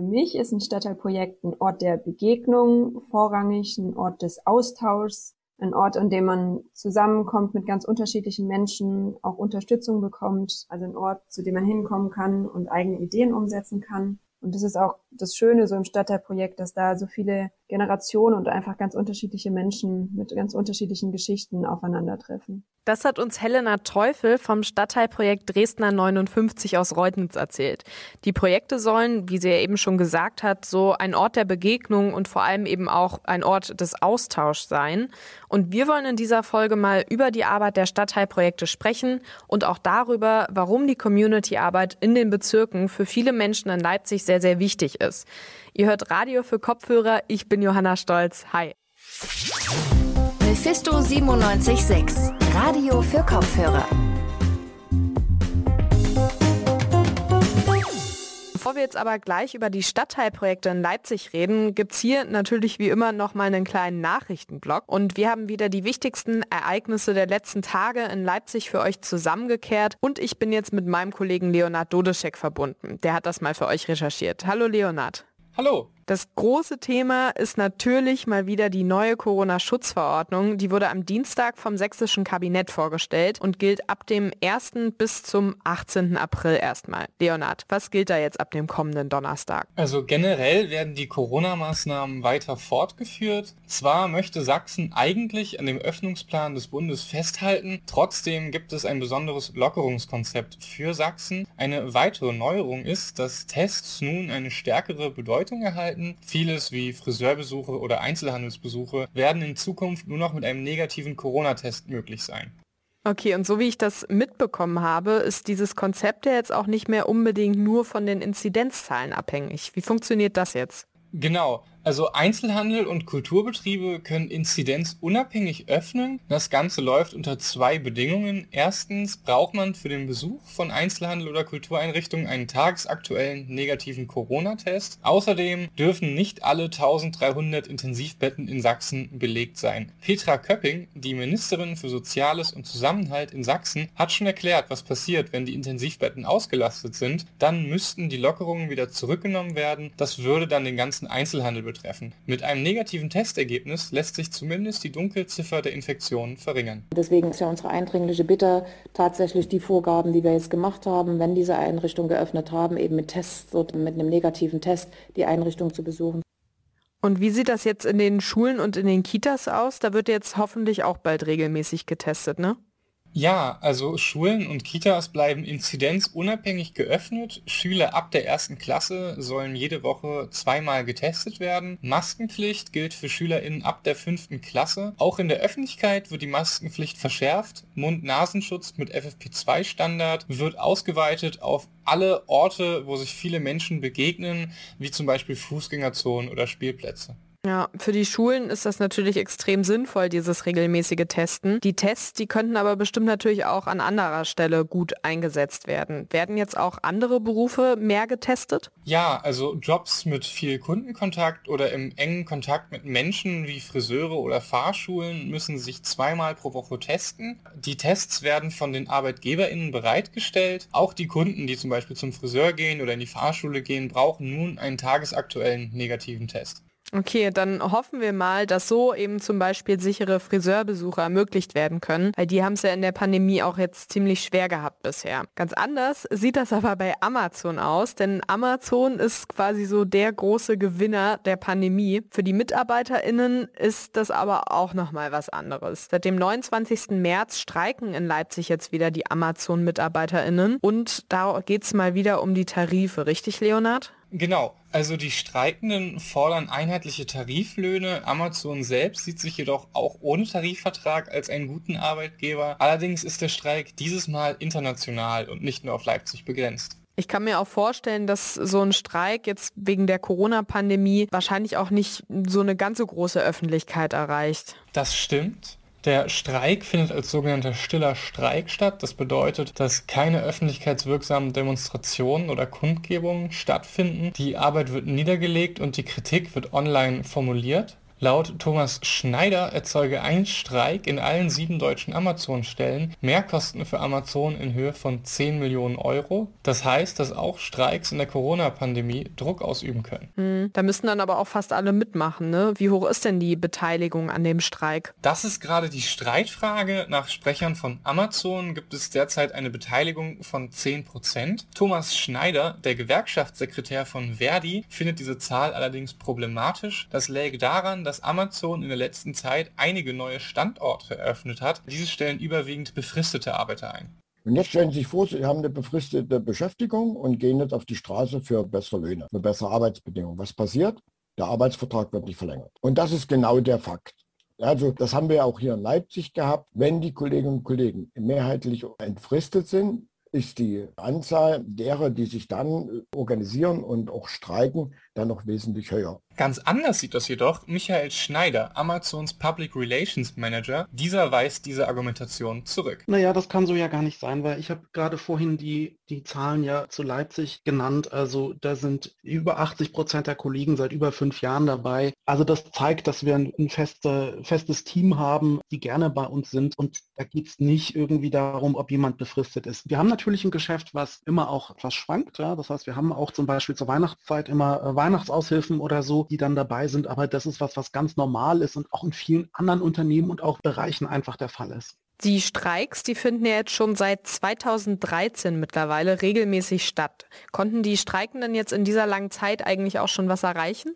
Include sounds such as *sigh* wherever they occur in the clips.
Für mich ist ein Stadtteilprojekt ein Ort der Begegnung vorrangig, ein Ort des Austauschs, ein Ort, an dem man zusammenkommt mit ganz unterschiedlichen Menschen, auch Unterstützung bekommt, also ein Ort, zu dem man hinkommen kann und eigene Ideen umsetzen kann. Und das ist auch das Schöne so im Stadtteilprojekt, dass da so viele Generationen und einfach ganz unterschiedliche Menschen mit ganz unterschiedlichen Geschichten aufeinandertreffen. Das hat uns Helena Teufel vom Stadtteilprojekt Dresdner 59 aus Reutnitz erzählt. Die Projekte sollen, wie sie ja eben schon gesagt hat, so ein Ort der Begegnung und vor allem eben auch ein Ort des Austauschs sein. Und wir wollen in dieser Folge mal über die Arbeit der Stadtteilprojekte sprechen und auch darüber, warum die Community-Arbeit in den Bezirken für viele Menschen in Leipzig sehr, sehr wichtig ist. Ihr hört Radio für Kopfhörer. Ich bin Johanna Stolz. Hi. Mephisto 97.6 Radio für Kopfhörer. Bevor wir jetzt aber gleich über die Stadtteilprojekte in Leipzig reden, gibt es hier natürlich wie immer noch mal einen kleinen Nachrichtenblock. Und wir haben wieder die wichtigsten Ereignisse der letzten Tage in Leipzig für euch zusammengekehrt. Und ich bin jetzt mit meinem Kollegen Leonard Dodeschek verbunden. Der hat das mal für euch recherchiert. Hallo Leonard. Hallo. Das große Thema ist natürlich mal wieder die neue Corona-Schutzverordnung. Die wurde am Dienstag vom sächsischen Kabinett vorgestellt und gilt ab dem 1. bis zum 18. April erstmal. Leonard, was gilt da jetzt ab dem kommenden Donnerstag? Also generell werden die Corona-Maßnahmen weiter fortgeführt. Zwar möchte Sachsen eigentlich an dem Öffnungsplan des Bundes festhalten, trotzdem gibt es ein besonderes Lockerungskonzept für Sachsen. Eine weitere Neuerung ist, dass Tests nun eine stärkere Bedeutung erhalten Verhalten. Vieles wie Friseurbesuche oder Einzelhandelsbesuche werden in Zukunft nur noch mit einem negativen Corona-Test möglich sein. Okay, und so wie ich das mitbekommen habe, ist dieses Konzept ja jetzt auch nicht mehr unbedingt nur von den Inzidenzzahlen abhängig. Wie funktioniert das jetzt? Genau, also Einzelhandel und Kulturbetriebe können inzidenzunabhängig öffnen. Das Ganze läuft unter zwei Bedingungen. Erstens braucht man für den Besuch von Einzelhandel oder Kultureinrichtungen einen tagesaktuellen negativen Corona-Test. Außerdem dürfen nicht alle 1300 Intensivbetten in Sachsen belegt sein. Petra Köpping, die Ministerin für Soziales und Zusammenhalt in Sachsen, hat schon erklärt, was passiert, wenn die Intensivbetten ausgelastet sind. Dann müssten die Lockerungen wieder zurückgenommen werden. Das würde dann den ganzen Einzelhandel betreffen. Mit einem negativen Testergebnis lässt sich zumindest die Dunkelziffer der Infektionen verringern. Deswegen ist ja unsere eindringliche Bitte, tatsächlich die Vorgaben, die wir jetzt gemacht haben, wenn diese Einrichtung geöffnet haben, eben mit Tests oder mit einem negativen Test die Einrichtung zu besuchen. Und wie sieht das jetzt in den Schulen und in den Kitas aus? Da wird jetzt hoffentlich auch bald regelmäßig getestet, ne? Ja, also Schulen und Kitas bleiben inzidenzunabhängig geöffnet. Schüler ab der ersten Klasse sollen jede Woche zweimal getestet werden. Maskenpflicht gilt für SchülerInnen ab der fünften Klasse. Auch in der Öffentlichkeit wird die Maskenpflicht verschärft. Mund-Nasenschutz mit FFP2-Standard wird ausgeweitet auf alle Orte, wo sich viele Menschen begegnen, wie zum Beispiel Fußgängerzonen oder Spielplätze. Ja, für die Schulen ist das natürlich extrem sinnvoll, dieses regelmäßige Testen. Die Tests, die könnten aber bestimmt natürlich auch an anderer Stelle gut eingesetzt werden. Werden jetzt auch andere Berufe mehr getestet? Ja, also Jobs mit viel Kundenkontakt oder im engen Kontakt mit Menschen wie Friseure oder Fahrschulen müssen sich zweimal pro Woche testen. Die Tests werden von den ArbeitgeberInnen bereitgestellt. Auch die Kunden, die zum Beispiel zum Friseur gehen oder in die Fahrschule gehen, brauchen nun einen tagesaktuellen negativen Test. Okay, dann hoffen wir mal, dass so eben zum Beispiel sichere Friseurbesuche ermöglicht werden können, weil die haben es ja in der Pandemie auch jetzt ziemlich schwer gehabt bisher. Ganz anders sieht das aber bei Amazon aus, denn Amazon ist quasi so der große Gewinner der Pandemie. Für die MitarbeiterInnen ist das aber auch nochmal was anderes. Seit dem 29. März streiken in Leipzig jetzt wieder die Amazon-MitarbeiterInnen und da geht es mal wieder um die Tarife, richtig Leonard? Genau, also die Streikenden fordern einheitliche Tariflöhne. Amazon selbst sieht sich jedoch auch ohne Tarifvertrag als einen guten Arbeitgeber. Allerdings ist der Streik dieses Mal international und nicht nur auf Leipzig begrenzt. Ich kann mir auch vorstellen, dass so ein Streik jetzt wegen der Corona-Pandemie wahrscheinlich auch nicht so eine ganz so große Öffentlichkeit erreicht. Das stimmt. Der Streik findet als sogenannter stiller Streik statt. Das bedeutet, dass keine öffentlichkeitswirksamen Demonstrationen oder Kundgebungen stattfinden. Die Arbeit wird niedergelegt und die Kritik wird online formuliert. Laut Thomas Schneider erzeuge ein Streik in allen sieben deutschen Amazon-Stellen Mehrkosten für Amazon in Höhe von 10 Millionen Euro. Das heißt, dass auch Streiks in der Corona-Pandemie Druck ausüben können. Hm, da müssten dann aber auch fast alle mitmachen. Ne? Wie hoch ist denn die Beteiligung an dem Streik? Das ist gerade die Streitfrage. Nach Sprechern von Amazon gibt es derzeit eine Beteiligung von 10 Prozent. Thomas Schneider, der Gewerkschaftssekretär von Verdi, findet diese Zahl allerdings problematisch. Das läge daran, dass Amazon in der letzten Zeit einige neue Standorte eröffnet hat. Diese stellen überwiegend befristete Arbeiter ein. Und jetzt stellen Sie sich vor, Sie haben eine befristete Beschäftigung und gehen jetzt auf die Straße für bessere Löhne, für bessere Arbeitsbedingungen. Was passiert? Der Arbeitsvertrag wird nicht verlängert. Und das ist genau der Fakt. Also das haben wir auch hier in Leipzig gehabt. Wenn die Kolleginnen und Kollegen mehrheitlich entfristet sind, ist die Anzahl derer, die sich dann organisieren und auch streiken, dann noch wesentlich höher. Ganz anders sieht das jedoch Michael Schneider, Amazons Public Relations Manager. Dieser weist diese Argumentation zurück. Naja, das kann so ja gar nicht sein, weil ich habe gerade vorhin die, die Zahlen ja zu Leipzig genannt. Also da sind über 80 Prozent der Kollegen seit über fünf Jahren dabei. Also das zeigt, dass wir ein, ein feste, festes Team haben, die gerne bei uns sind. Und da geht es nicht irgendwie darum, ob jemand befristet ist. Wir haben natürlich ein Geschäft, was immer auch etwas schwankt. Ja? Das heißt, wir haben auch zum Beispiel zur Weihnachtszeit immer äh, Weihnachtsaushilfen oder so, die dann dabei sind, aber das ist was, was ganz normal ist und auch in vielen anderen Unternehmen und auch Bereichen einfach der Fall ist. Die Streiks, die finden ja jetzt schon seit 2013 mittlerweile regelmäßig statt. Konnten die Streikenden jetzt in dieser langen Zeit eigentlich auch schon was erreichen?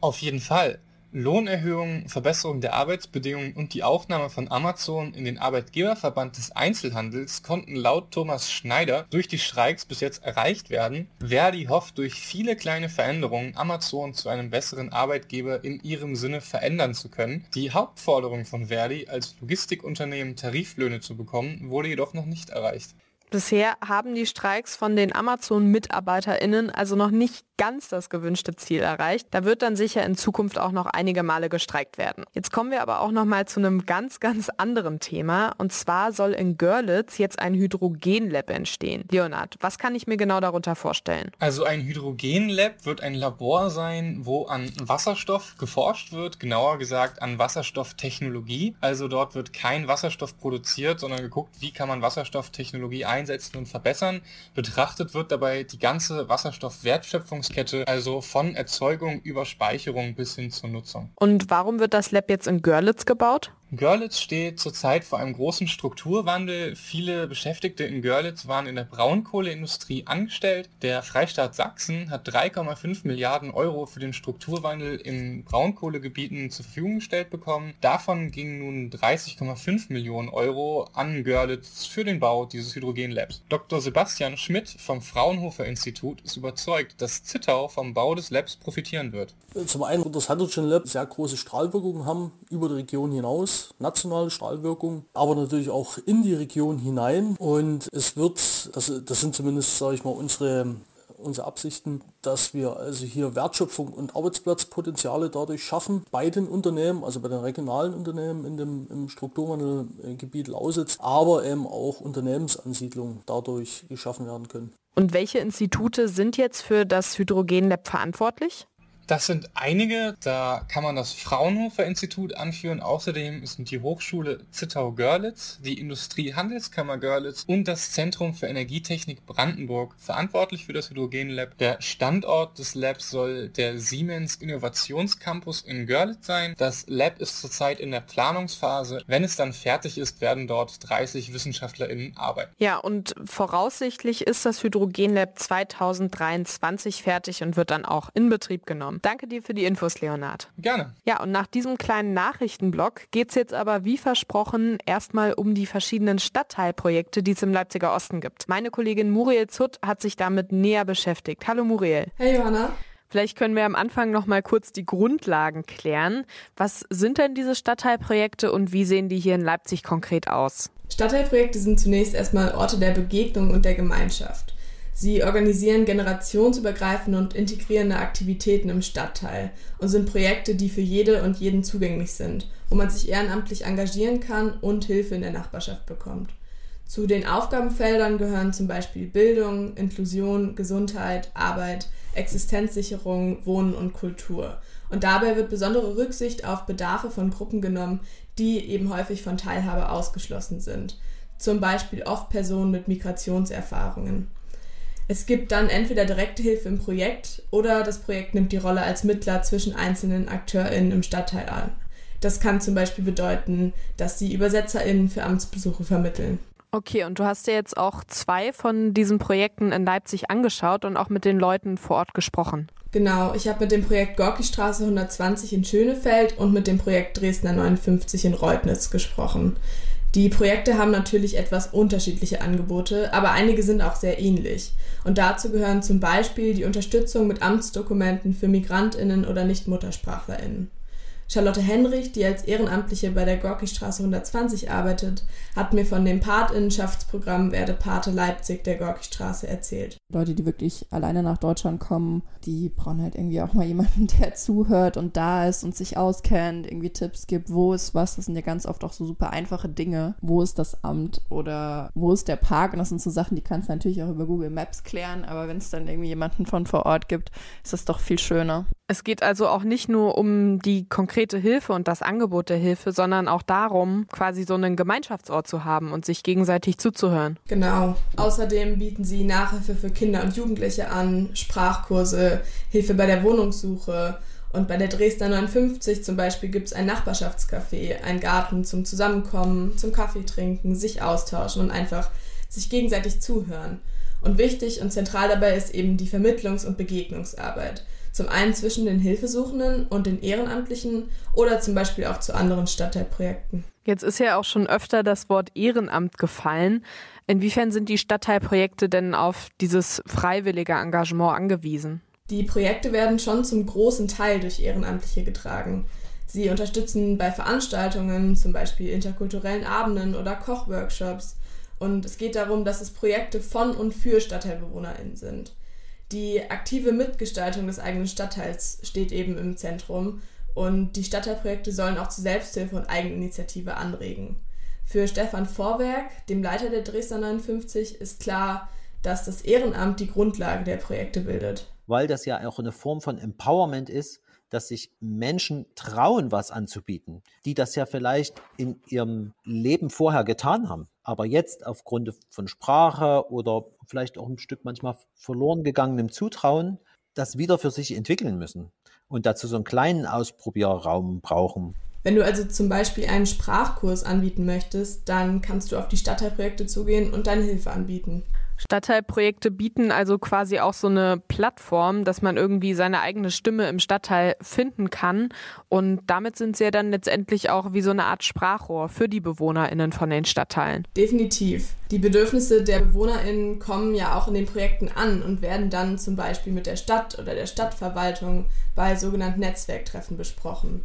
Auf jeden Fall. Lohnerhöhungen, Verbesserung der Arbeitsbedingungen und die Aufnahme von Amazon in den Arbeitgeberverband des Einzelhandels konnten laut Thomas Schneider durch die Streiks bis jetzt erreicht werden. Verdi hofft durch viele kleine Veränderungen Amazon zu einem besseren Arbeitgeber in ihrem Sinne verändern zu können. Die Hauptforderung von Verdi als Logistikunternehmen Tariflöhne zu bekommen, wurde jedoch noch nicht erreicht. Bisher haben die Streiks von den Amazon-MitarbeiterInnen also noch nicht ganz das gewünschte Ziel erreicht. Da wird dann sicher in Zukunft auch noch einige Male gestreikt werden. Jetzt kommen wir aber auch noch mal zu einem ganz, ganz anderen Thema. Und zwar soll in Görlitz jetzt ein Hydrogenlab entstehen. Leonard, was kann ich mir genau darunter vorstellen? Also ein Hydrogenlab wird ein Labor sein, wo an Wasserstoff geforscht wird, genauer gesagt an Wasserstofftechnologie. Also dort wird kein Wasserstoff produziert, sondern geguckt, wie kann man Wasserstofftechnologie einsetzen und verbessern. Betrachtet wird dabei die ganze Wasserstoffwertschöpfungs Wertschöpfungskette, also von Erzeugung über Speicherung bis hin zur Nutzung. Und warum wird das Lab jetzt in Görlitz gebaut? Görlitz steht zurzeit vor einem großen Strukturwandel. Viele Beschäftigte in Görlitz waren in der Braunkohleindustrie angestellt. Der Freistaat Sachsen hat 3,5 Milliarden Euro für den Strukturwandel in Braunkohlegebieten zur Verfügung gestellt bekommen. Davon gingen nun 30,5 Millionen Euro an Görlitz für den Bau dieses Hydrogenlabs. Dr. Sebastian Schmidt vom Fraunhofer Institut ist überzeugt, dass Zittau vom Bau des Labs profitieren wird. Zum einen wird das Hydrogen Lab sehr große Strahlwirkungen haben über die Region hinaus, nationale Strahlwirkung, aber natürlich auch in die Region hinein. Und es wird, das, das sind zumindest, sage ich mal, unsere unsere Absichten, dass wir also hier Wertschöpfung und Arbeitsplatzpotenziale dadurch schaffen bei den Unternehmen, also bei den regionalen Unternehmen in dem im Strukturwandelgebiet Lausitz, aber eben auch Unternehmensansiedlungen dadurch geschaffen werden können. Und welche Institute sind jetzt für das Hydrogenlab verantwortlich? Das sind einige, da kann man das Fraunhofer Institut anführen. Außerdem sind die Hochschule Zittau-Görlitz, die Industriehandelskammer Görlitz und das Zentrum für Energietechnik Brandenburg verantwortlich für das Hydrogenlab. Der Standort des Labs soll der Siemens Innovationscampus in Görlitz sein. Das Lab ist zurzeit in der Planungsphase. Wenn es dann fertig ist, werden dort 30 WissenschaftlerInnen arbeiten. Ja, und voraussichtlich ist das Hydrogenlab 2023 fertig und wird dann auch in Betrieb genommen. Danke dir für die Infos, Leonard. Gerne. Ja, und nach diesem kleinen Nachrichtenblock geht es jetzt aber wie versprochen erstmal um die verschiedenen Stadtteilprojekte, die es im Leipziger Osten gibt. Meine Kollegin Muriel Zutt hat sich damit näher beschäftigt. Hallo Muriel. Hey Johanna. Vielleicht können wir am Anfang noch mal kurz die Grundlagen klären. Was sind denn diese Stadtteilprojekte und wie sehen die hier in Leipzig konkret aus? Stadtteilprojekte sind zunächst erstmal Orte der Begegnung und der Gemeinschaft. Sie organisieren generationsübergreifende und integrierende Aktivitäten im Stadtteil und sind Projekte, die für jede und jeden zugänglich sind, wo man sich ehrenamtlich engagieren kann und Hilfe in der Nachbarschaft bekommt. Zu den Aufgabenfeldern gehören zum Beispiel Bildung, Inklusion, Gesundheit, Arbeit, Existenzsicherung, Wohnen und Kultur. Und dabei wird besondere Rücksicht auf Bedarfe von Gruppen genommen, die eben häufig von Teilhabe ausgeschlossen sind. Zum Beispiel oft Personen mit Migrationserfahrungen. Es gibt dann entweder direkte Hilfe im Projekt oder das Projekt nimmt die Rolle als Mittler zwischen einzelnen AkteurInnen im Stadtteil an. Das kann zum Beispiel bedeuten, dass sie ÜbersetzerInnen für Amtsbesuche vermitteln. Okay, und du hast dir jetzt auch zwei von diesen Projekten in Leipzig angeschaut und auch mit den Leuten vor Ort gesprochen. Genau, ich habe mit dem Projekt Gorki-Straße 120 in Schönefeld und mit dem Projekt Dresdner 59 in Reutnitz gesprochen. Die Projekte haben natürlich etwas unterschiedliche Angebote, aber einige sind auch sehr ähnlich. Und dazu gehören zum Beispiel die Unterstützung mit Amtsdokumenten für Migrantinnen oder Nichtmuttersprachlerinnen. Charlotte Henrich, die als Ehrenamtliche bei der Gorki-Straße 120 arbeitet, hat mir von dem Patinnenschaftsprogramm Werde Pate Leipzig der Gorki-Straße erzählt. Leute, die wirklich alleine nach Deutschland kommen, die brauchen halt irgendwie auch mal *laughs* jemanden, der zuhört und da ist und sich auskennt, irgendwie Tipps gibt, wo ist was. Das sind ja ganz oft auch so super einfache Dinge. Wo ist das Amt oder wo ist der Park? Und das sind so Sachen, die kannst du natürlich auch über Google Maps klären, aber wenn es dann irgendwie jemanden von vor Ort gibt, ist das doch viel schöner. Es geht also auch nicht nur um die konkrete Hilfe und das Angebot der Hilfe, sondern auch darum, quasi so einen Gemeinschaftsort zu haben und sich gegenseitig zuzuhören. Genau. Außerdem bieten sie Nachhilfe für Kinder und Jugendliche an, Sprachkurse, Hilfe bei der Wohnungssuche. Und bei der Dresdner 59 zum Beispiel gibt es ein Nachbarschaftscafé, einen Garten zum Zusammenkommen, zum Kaffee trinken, sich austauschen und einfach sich gegenseitig zuhören. Und wichtig und zentral dabei ist eben die Vermittlungs- und Begegnungsarbeit. Zum einen zwischen den Hilfesuchenden und den Ehrenamtlichen oder zum Beispiel auch zu anderen Stadtteilprojekten. Jetzt ist ja auch schon öfter das Wort Ehrenamt gefallen. Inwiefern sind die Stadtteilprojekte denn auf dieses freiwillige Engagement angewiesen? Die Projekte werden schon zum großen Teil durch Ehrenamtliche getragen. Sie unterstützen bei Veranstaltungen, zum Beispiel interkulturellen Abenden oder Kochworkshops. Und es geht darum, dass es Projekte von und für StadtteilbewohnerInnen sind. Die aktive Mitgestaltung des eigenen Stadtteils steht eben im Zentrum und die Stadtteilprojekte sollen auch zur Selbsthilfe und Eigeninitiative anregen. Für Stefan Vorwerk, dem Leiter der Dresdner 59, ist klar, dass das Ehrenamt die Grundlage der Projekte bildet. Weil das ja auch eine Form von Empowerment ist, dass sich Menschen trauen, was anzubieten, die das ja vielleicht in ihrem Leben vorher getan haben, aber jetzt aufgrund von Sprache oder vielleicht auch ein Stück manchmal verloren gegangenem Zutrauen das wieder für sich entwickeln müssen und dazu so einen kleinen Ausprobierraum brauchen. Wenn du also zum Beispiel einen Sprachkurs anbieten möchtest, dann kannst du auf die Stadtteilprojekte zugehen und deine Hilfe anbieten. Stadtteilprojekte bieten also quasi auch so eine Plattform, dass man irgendwie seine eigene Stimme im Stadtteil finden kann. Und damit sind sie ja dann letztendlich auch wie so eine Art Sprachrohr für die BewohnerInnen von den Stadtteilen. Definitiv. Die Bedürfnisse der BewohnerInnen kommen ja auch in den Projekten an und werden dann zum Beispiel mit der Stadt oder der Stadtverwaltung bei sogenannten Netzwerktreffen besprochen.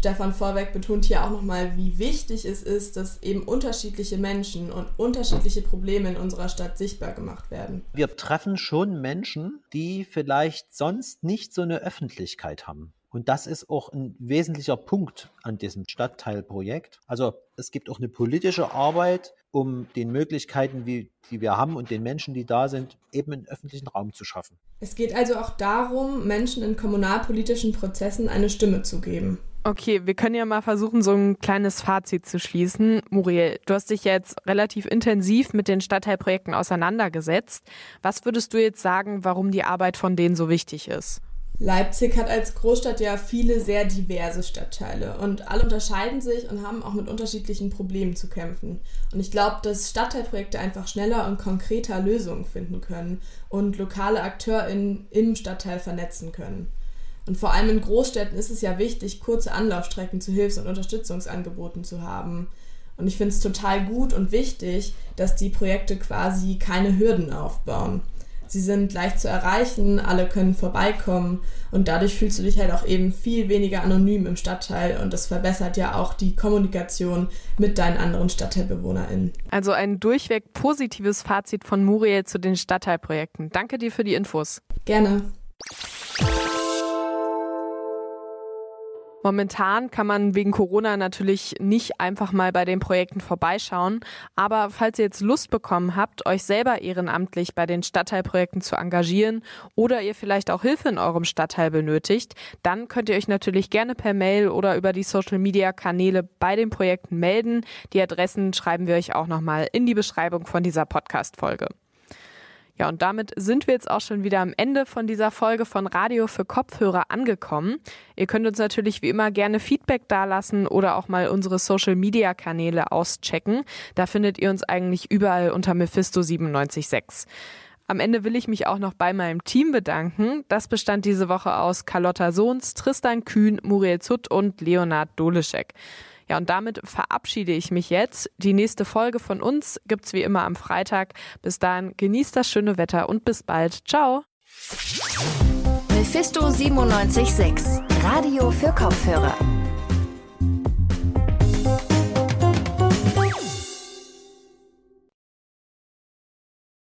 Stefan Vorwerk betont hier auch nochmal, wie wichtig es ist, dass eben unterschiedliche Menschen und unterschiedliche Probleme in unserer Stadt sichtbar gemacht werden. Wir treffen schon Menschen, die vielleicht sonst nicht so eine Öffentlichkeit haben. Und das ist auch ein wesentlicher Punkt an diesem Stadtteilprojekt. Also es gibt auch eine politische Arbeit, um den Möglichkeiten, wie, die wir haben und den Menschen, die da sind, eben einen öffentlichen Raum zu schaffen. Es geht also auch darum, Menschen in kommunalpolitischen Prozessen eine Stimme zu geben. Okay, wir können ja mal versuchen, so ein kleines Fazit zu schließen. Muriel, du hast dich jetzt relativ intensiv mit den Stadtteilprojekten auseinandergesetzt. Was würdest du jetzt sagen, warum die Arbeit von denen so wichtig ist? Leipzig hat als Großstadt ja viele sehr diverse Stadtteile und alle unterscheiden sich und haben auch mit unterschiedlichen Problemen zu kämpfen. Und ich glaube, dass Stadtteilprojekte einfach schneller und konkreter Lösungen finden können und lokale AkteurInnen im Stadtteil vernetzen können. Und vor allem in Großstädten ist es ja wichtig, kurze Anlaufstrecken zu Hilfs- und Unterstützungsangeboten zu haben. Und ich finde es total gut und wichtig, dass die Projekte quasi keine Hürden aufbauen. Sie sind leicht zu erreichen, alle können vorbeikommen und dadurch fühlst du dich halt auch eben viel weniger anonym im Stadtteil und das verbessert ja auch die Kommunikation mit deinen anderen StadtteilbewohnerInnen. Also ein durchweg positives Fazit von Muriel zu den Stadtteilprojekten. Danke dir für die Infos. Gerne. Momentan kann man wegen Corona natürlich nicht einfach mal bei den Projekten vorbeischauen, aber falls ihr jetzt Lust bekommen habt, euch selber ehrenamtlich bei den Stadtteilprojekten zu engagieren oder ihr vielleicht auch Hilfe in eurem Stadtteil benötigt, dann könnt ihr euch natürlich gerne per Mail oder über die Social Media Kanäle bei den Projekten melden. Die Adressen schreiben wir euch auch nochmal in die Beschreibung von dieser Podcast Folge. Ja, und damit sind wir jetzt auch schon wieder am Ende von dieser Folge von Radio für Kopfhörer angekommen. Ihr könnt uns natürlich wie immer gerne Feedback dalassen oder auch mal unsere Social Media Kanäle auschecken. Da findet ihr uns eigentlich überall unter Mephisto 976. Am Ende will ich mich auch noch bei meinem Team bedanken. Das bestand diese Woche aus Carlotta Sohns, Tristan Kühn, Muriel Zutt und Leonard Doleschek. Ja, und damit verabschiede ich mich jetzt. Die nächste Folge von uns gibt's wie immer am Freitag. Bis dahin genießt das schöne Wetter und bis bald. Ciao. Mephisto 976, Radio für Kopfhörer.